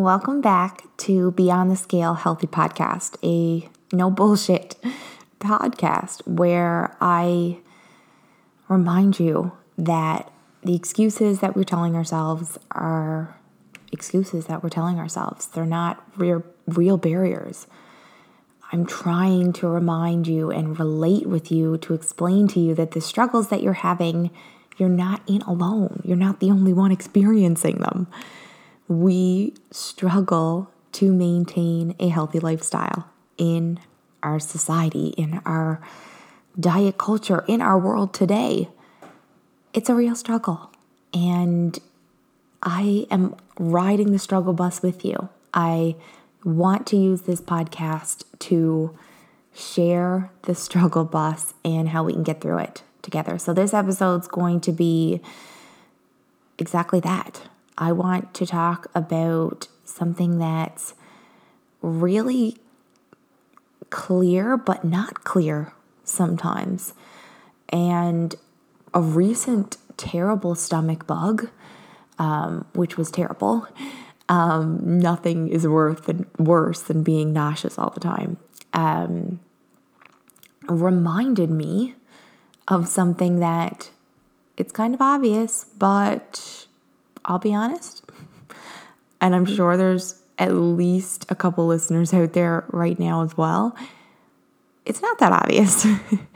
Welcome back to Beyond the Scale Healthy Podcast, a no bullshit podcast where I remind you that the excuses that we're telling ourselves are excuses that we're telling ourselves. They're not real, real barriers. I'm trying to remind you and relate with you to explain to you that the struggles that you're having, you're not in alone. You're not the only one experiencing them. We struggle to maintain a healthy lifestyle in our society, in our diet culture, in our world today. It's a real struggle. And I am riding the struggle bus with you. I want to use this podcast to share the struggle bus and how we can get through it together. So, this episode's going to be exactly that. I want to talk about something that's really clear, but not clear sometimes. And a recent terrible stomach bug, um, which was terrible. Um, nothing is worth and worse than being nauseous all the time. Um, reminded me of something that it's kind of obvious, but I'll be honest, and I'm sure there's at least a couple listeners out there right now as well. It's not that obvious.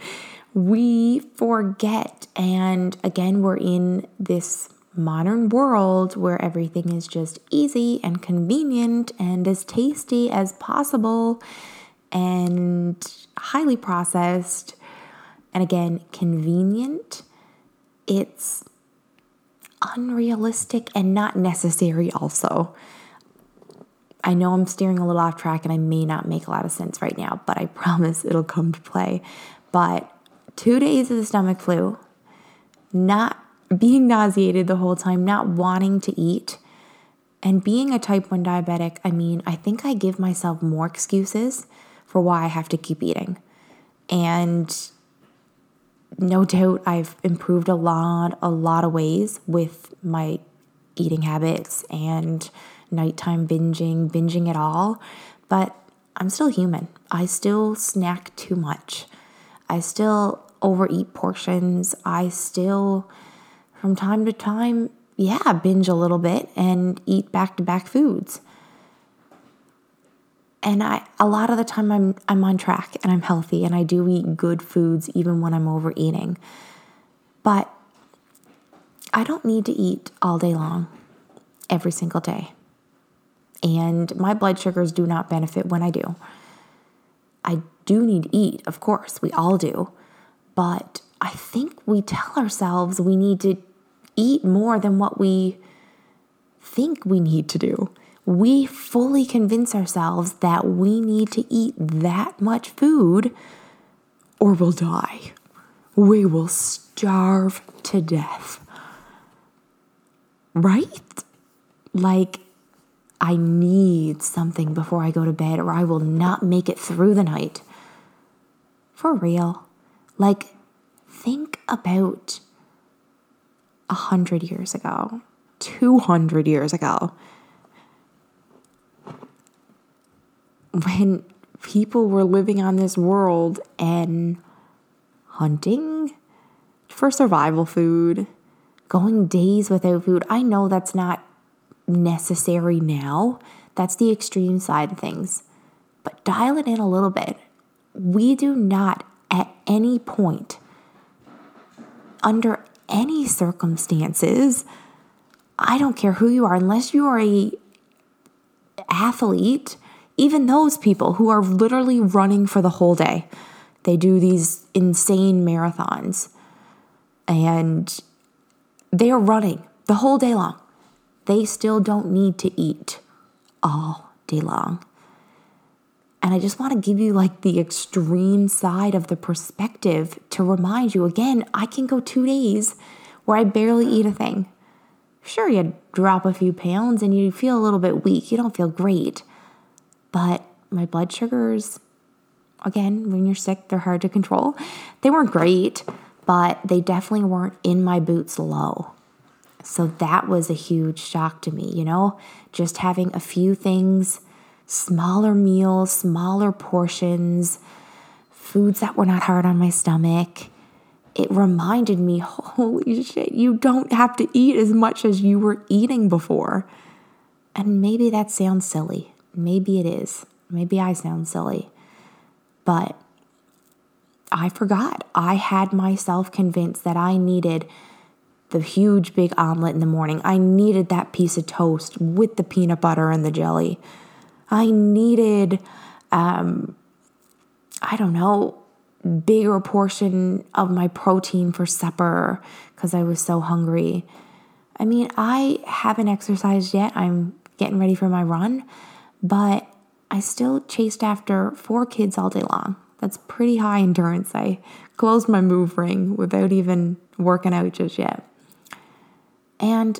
we forget, and again, we're in this modern world where everything is just easy and convenient and as tasty as possible and highly processed. And again, convenient. It's unrealistic and not necessary, also. I know I'm steering a little off track and I may not make a lot of sense right now, but I promise it'll come to play. But two days of the stomach flu, not being nauseated the whole time, not wanting to eat, and being a type 1 diabetic, I mean, I think I give myself more excuses for why I have to keep eating. And no doubt I've improved a lot, a lot of ways with my eating habits and nighttime binging, binging it all. But I'm still human. I still snack too much. I still overeat portions. I still from time to time, yeah, binge a little bit and eat back to back foods. And I a lot of the time I'm I'm on track and I'm healthy and I do eat good foods even when I'm overeating. But I don't need to eat all day long every single day. And my blood sugars do not benefit when I do. I do need to eat, of course, we all do. But I think we tell ourselves we need to eat more than what we think we need to do. We fully convince ourselves that we need to eat that much food or we'll die. We will starve to death. Right? Like, I need something before I go to bed or I will not make it through the night. For real. Like, think about a hundred years ago, 200 years ago, when people were living on this world and hunting for survival food, going days without food. I know that's not necessary now. That's the extreme side of things. But dial it in a little bit. We do not at any point, under any circumstances, I don't care who you are, unless you are a athlete, even those people who are literally running for the whole day. They do these insane marathons and they are running the whole day long. They still don't need to eat all day long. And I just want to give you like the extreme side of the perspective to remind you again, I can go two days where I barely eat a thing. Sure, you drop a few pounds and you feel a little bit weak. You don't feel great. But my blood sugars, again, when you're sick, they're hard to control. They weren't great, but they definitely weren't in my boots low. So that was a huge shock to me, you know, just having a few things, smaller meals, smaller portions, foods that were not hard on my stomach. It reminded me, holy shit, you don't have to eat as much as you were eating before. And maybe that sounds silly. Maybe it is. Maybe I sound silly. But I forgot. I had myself convinced that I needed the huge big omelet in the morning. I needed that piece of toast with the peanut butter and the jelly. I needed, um, I don't know, bigger portion of my protein for supper because I was so hungry. I mean, I haven't exercised yet. I'm getting ready for my run, but I still chased after four kids all day long. That's pretty high endurance. I closed my move ring without even working out just yet. And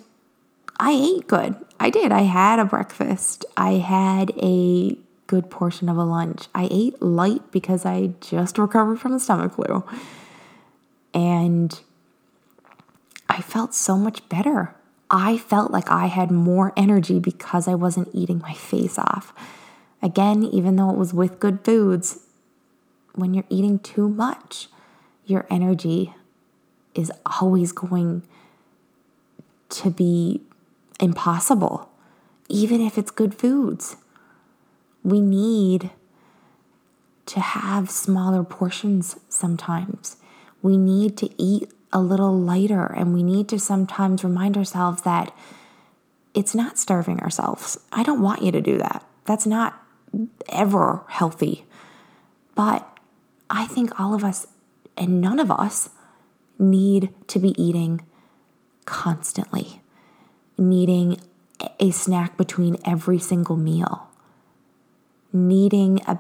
I ate good. I did. I had a breakfast. I had a good portion of a lunch. I ate light because I just recovered from the stomach flu. And I felt so much better. I felt like I had more energy because I wasn't eating my face off. Again, even though it was with good foods, when you're eating too much, your energy is always going to be impossible, even if it's good foods. We need to have smaller portions sometimes. We need to eat a little lighter, and we need to sometimes remind ourselves that it's not starving ourselves. I don't want you to do that. That's not ever healthy. But I think all of us and none of us need to be eating constantly, needing a snack between every single meal, needing a,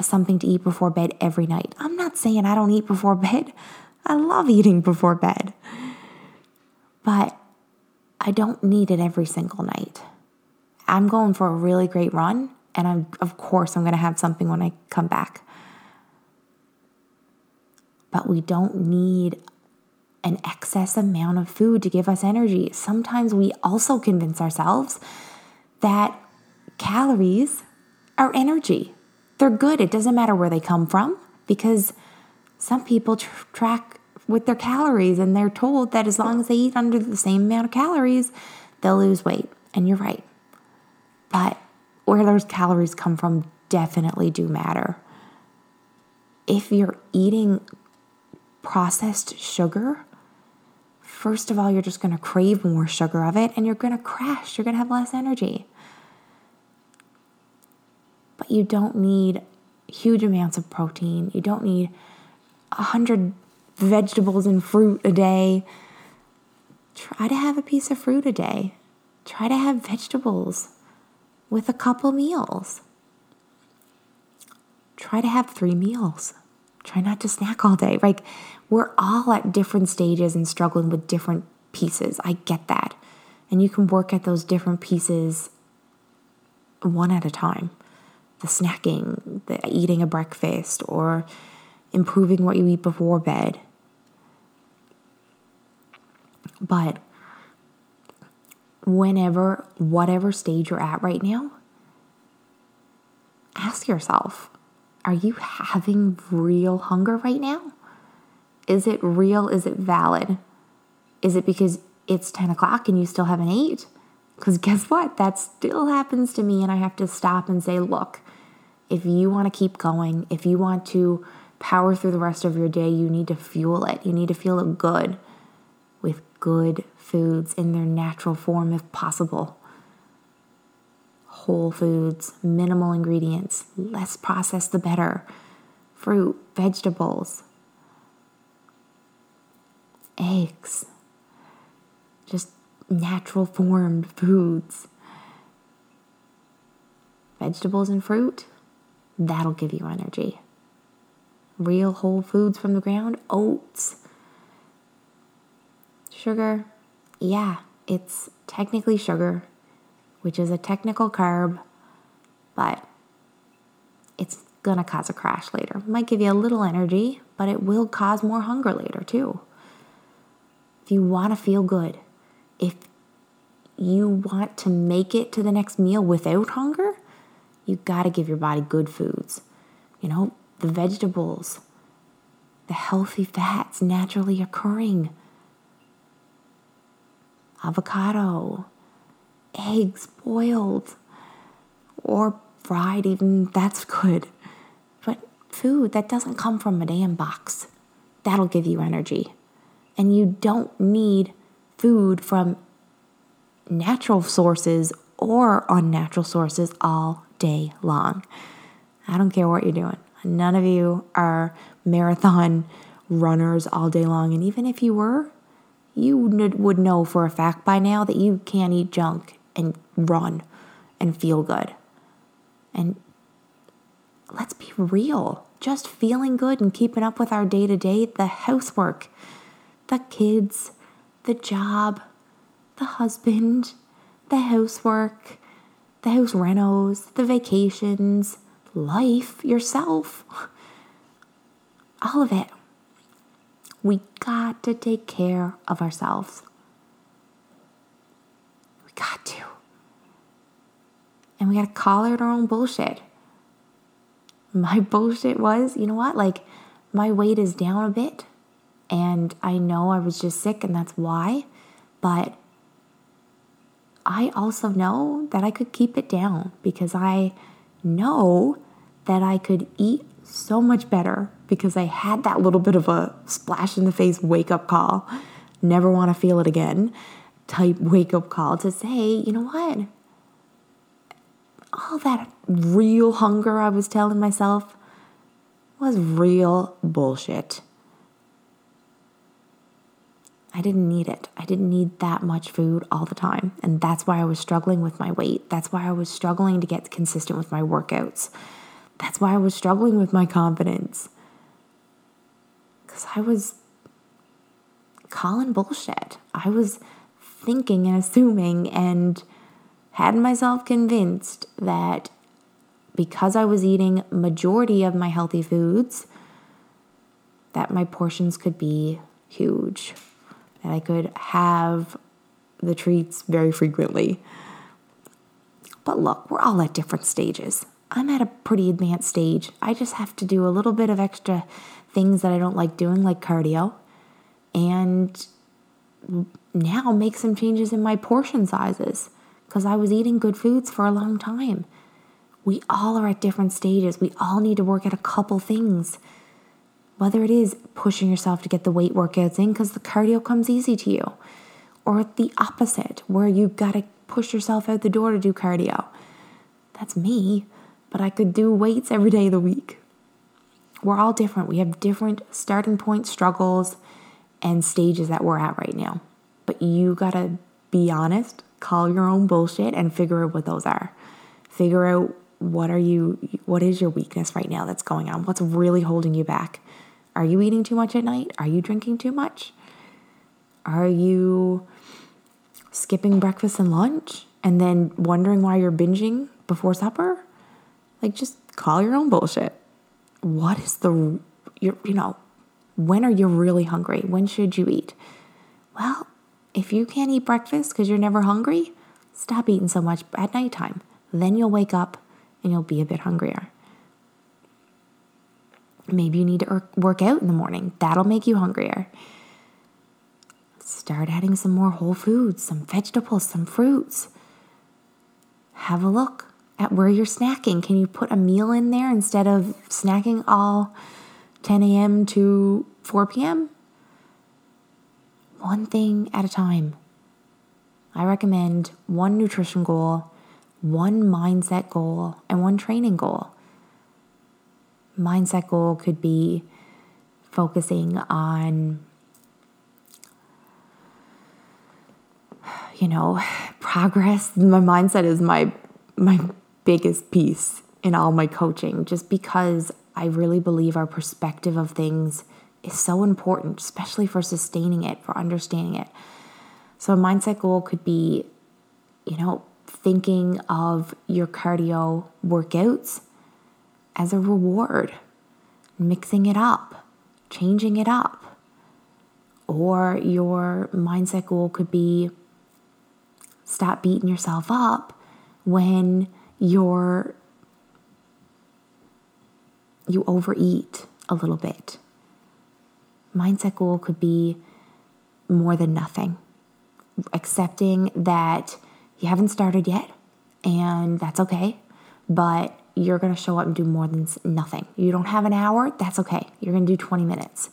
something to eat before bed every night. I'm not saying I don't eat before bed. I love eating before bed. But I don't need it every single night. I'm going for a really great run and I'm of course I'm going to have something when I come back. But we don't need an excess amount of food to give us energy. Sometimes we also convince ourselves that calories are energy. They're good. It doesn't matter where they come from because some people tr- track with their calories and they're told that as long as they eat under the same amount of calories, they'll lose weight. And you're right. But where those calories come from definitely do matter. If you're eating processed sugar, first of all, you're just going to crave more sugar of it and you're going to crash. You're going to have less energy. But you don't need huge amounts of protein. You don't need a hundred vegetables and fruit a day. Try to have a piece of fruit a day. Try to have vegetables with a couple meals. Try to have three meals. Try not to snack all day. Like, we're all at different stages and struggling with different pieces. I get that. And you can work at those different pieces one at a time the snacking, the eating a breakfast, or improving what you eat before bed. But whenever, whatever stage you're at right now, ask yourself are you having real hunger right now? Is it real? Is it valid? Is it because it's 10 o'clock and you still haven't ate? Because guess what? That still happens to me, and I have to stop and say, look, if you want to keep going, if you want to power through the rest of your day, you need to fuel it. You need to feel it good good foods in their natural form if possible. Whole foods, minimal ingredients, less processed the better. Fruit, vegetables, eggs, just natural formed foods. Vegetables and fruit, that'll give you energy. Real whole foods from the ground, oats. Sugar, yeah, it's technically sugar, which is a technical carb, but it's gonna cause a crash later. Might give you a little energy, but it will cause more hunger later too. If you wanna feel good, if you want to make it to the next meal without hunger, you got to give your body good foods. You know, the vegetables, the healthy fats naturally occurring, avocado, eggs boiled or fried, even that's good. But food that doesn't come from a damn box, that'll give you energy. And you don't need food from natural sources or unnatural sources all day long. I don't care what you're doing. None of you are marathon runners all day long. And even if you were, you would know for a fact by now that you can't eat junk and run and feel good. And let's be real just feeling good and keeping up with our day to day, the housework, the kids, the job, the husband, the housework, the house renos, the vacations, life, yourself, all of it. We got to take care of ourselves. We got to. And we got to call out our own bullshit. My bullshit was, you know what? Like, my weight is down a bit. And I know I was just sick, and that's why. But I also know that I could keep it down because I know that I could eat so much better because I had that little bit of a splash in the face wake up call, never want to feel it again type wake up call to say, you know what? All that real hunger I was telling myself was real bullshit. I didn't need it. I didn't need that much food all the time. And that's why I was struggling with my weight. That's why I was struggling to get consistent with my workouts. That's why I was struggling with my confidence. Because I was calling bullshit. I was thinking and assuming and had myself convinced that because I was eating majority of my healthy foods that my portions could be huge that I could have the treats very frequently. But look, we're all at different stages. I'm at a pretty advanced stage. I just have to do a little bit of extra things that I don't like doing, like cardio, and now make some changes in my portion sizes because I was eating good foods for a long time. We all are at different stages. We all need to work at a couple things whether it is pushing yourself to get the weight workouts in because the cardio comes easy to you, or the opposite, where you've got to push yourself out the door to do cardio. That's me, but I could do weights every day of the week. We're all different. We have different starting point struggles and stages that we're at right now. But you got to be honest, call your own bullshit and figure out what those are. Figure out what are you what is your weakness right now that's going on? What's really holding you back? Are you eating too much at night? Are you drinking too much? Are you skipping breakfast and lunch and then wondering why you're binging before supper? Like, just call your own bullshit. What is the, you you know, when are you really hungry? When should you eat? Well, if you can't eat breakfast because you're never hungry, stop eating so much at nighttime. Then you'll wake up and you'll be a bit hungrier. Maybe you need to work out in the morning. That'll make you hungrier. Start adding some more whole foods, some vegetables, some fruits. Have a look at where you're snacking. Can you put a meal in there instead of snacking all 10 a.m. to 4 p.m.? One thing at a time. I recommend one nutrition goal, one mindset goal, and one training goal mindset goal could be focusing on you know progress my mindset is my my biggest piece in all my coaching just because i really believe our perspective of things is so important especially for sustaining it for understanding it so a mindset goal could be you know thinking of your cardio workouts as a reward, mixing it up, changing it up. Or your mindset goal could be Stop beating yourself up when you're you overeat a little bit. Mindset goal could be more than nothing. Accepting that you haven't started yet and that's okay, but you're going to show up and do more than nothing. You don't have an hour, that's okay. You're going to do 20 minutes.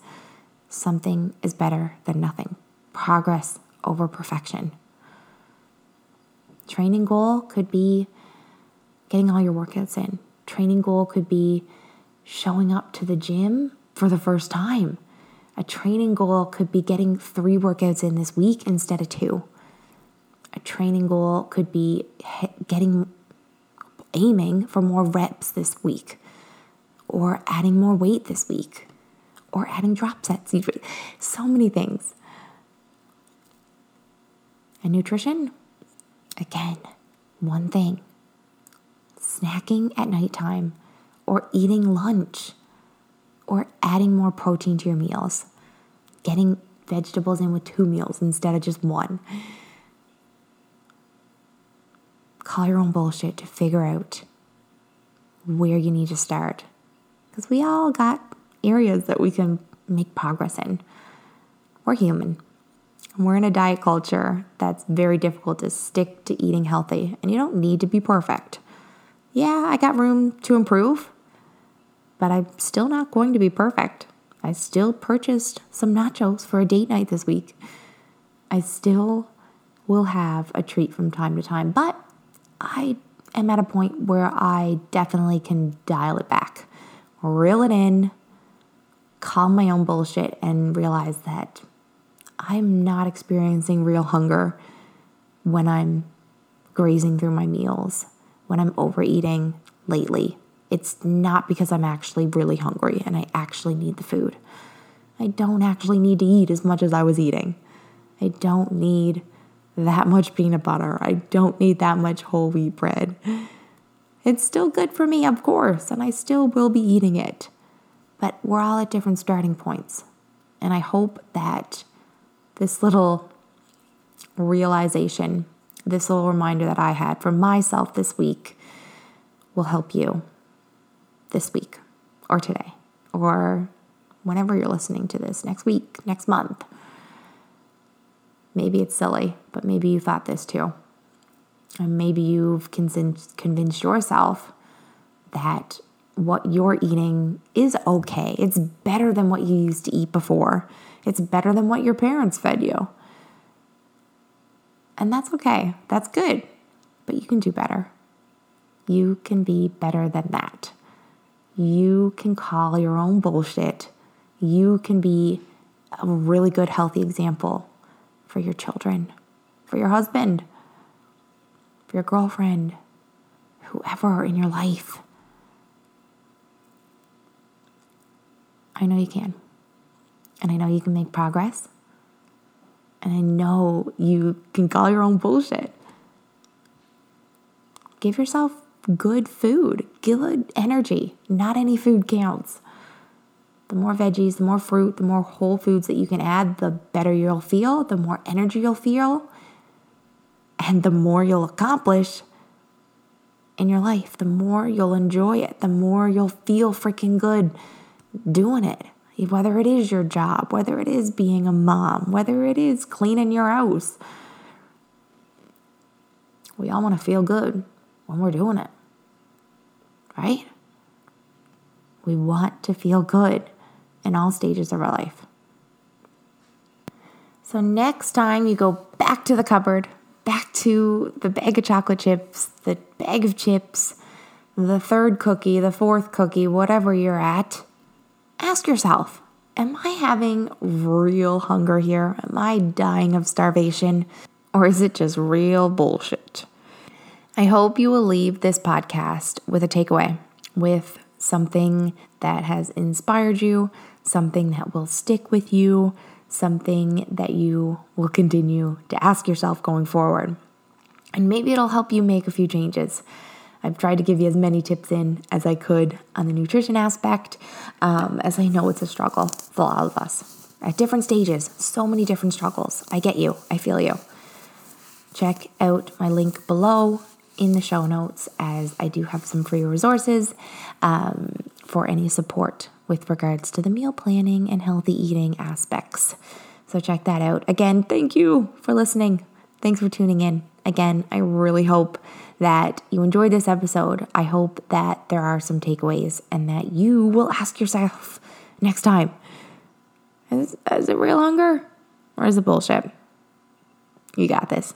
Something is better than nothing. Progress over perfection. Training goal could be getting all your workouts in. Training goal could be showing up to the gym for the first time. A training goal could be getting three workouts in this week instead of two. A training goal could be getting aiming for more reps this week or adding more weight this week or adding drop sets. So many things. And nutrition, again, one thing snacking at nighttime or eating lunch or adding more protein to your meals, getting vegetables in with two meals instead of just one. Call your own bullshit to figure out where you need to start. Because we all got areas that we can make progress in. We're human. We're in a diet culture that's very difficult to stick to eating healthy, and you don't need to be perfect. Yeah, I got room to improve, but I'm still not going to be perfect. I still purchased some nachos for a date night this week. I still will have a treat from time to time, but I am at a point where I definitely can dial it back, reel it in, calm my own bullshit, and realize that I'm not experiencing real hunger when I'm grazing through my meals, when I'm overeating lately. It's not because I'm actually really hungry and I actually need the food. I don't actually need to eat as much as I was eating. I don't need that much peanut butter. I don't need that much whole wheat bread. It's still good for me, of course, and I still will be eating it. But we're all at different starting points. And I hope that this little realization, this little reminder that I had for myself this week will help you this week or today or whenever you're listening to this next week, next month. Maybe it's silly, but maybe you thought this too. And maybe you've convinced yourself that what you're eating is okay. It's better than what you used to eat before. It's better than what your parents fed you. And that's okay. That's good. But you can do better. You can be better than that. You can call your own bullshit. You can be a really good, healthy example for your children, for your husband, for your girlfriend, whoever in your life. I know you can. And I know you can make progress. And I know you can call your own bullshit. Give yourself good food, good energy. Not any food counts. The more veggies, the more fruit, the more whole foods that you can add, the better you'll feel, the more energy you'll feel, and the more you'll accomplish in your life, the more you'll enjoy it, the more you'll feel freaking good doing it whether it is your job, whether it is being a mom, whether it is cleaning your house. We all want to feel good when we're doing it, right? We want to feel good in all stages of our life. So, next time you go back to the cupboard, back to the bag of chocolate chips, the bag of chips, the third cookie, the fourth cookie, whatever you're at, ask yourself Am I having real hunger here? Am I dying of starvation? Or is it just real bullshit? I hope you will leave this podcast with a takeaway, with something that has inspired you, something that will stick with you, something that you will continue to ask yourself going forward. And maybe it'll help you make a few changes. I've tried to give you as many tips in as I could on the nutrition aspect, um, as I know it's a struggle for all of us at different stages. So many different struggles. I get you, I feel you. check out my link below in the show notes as I do have some free resources um, for any support with regards to the meal planning and healthy eating aspects. So check that out. Again, thank you for listening. Thanks for tuning in. Again, I really hope that you enjoyed this episode. I hope that there are some takeaways and that you will ask yourself next time is, is it real hunger or is it bullshit? You got this.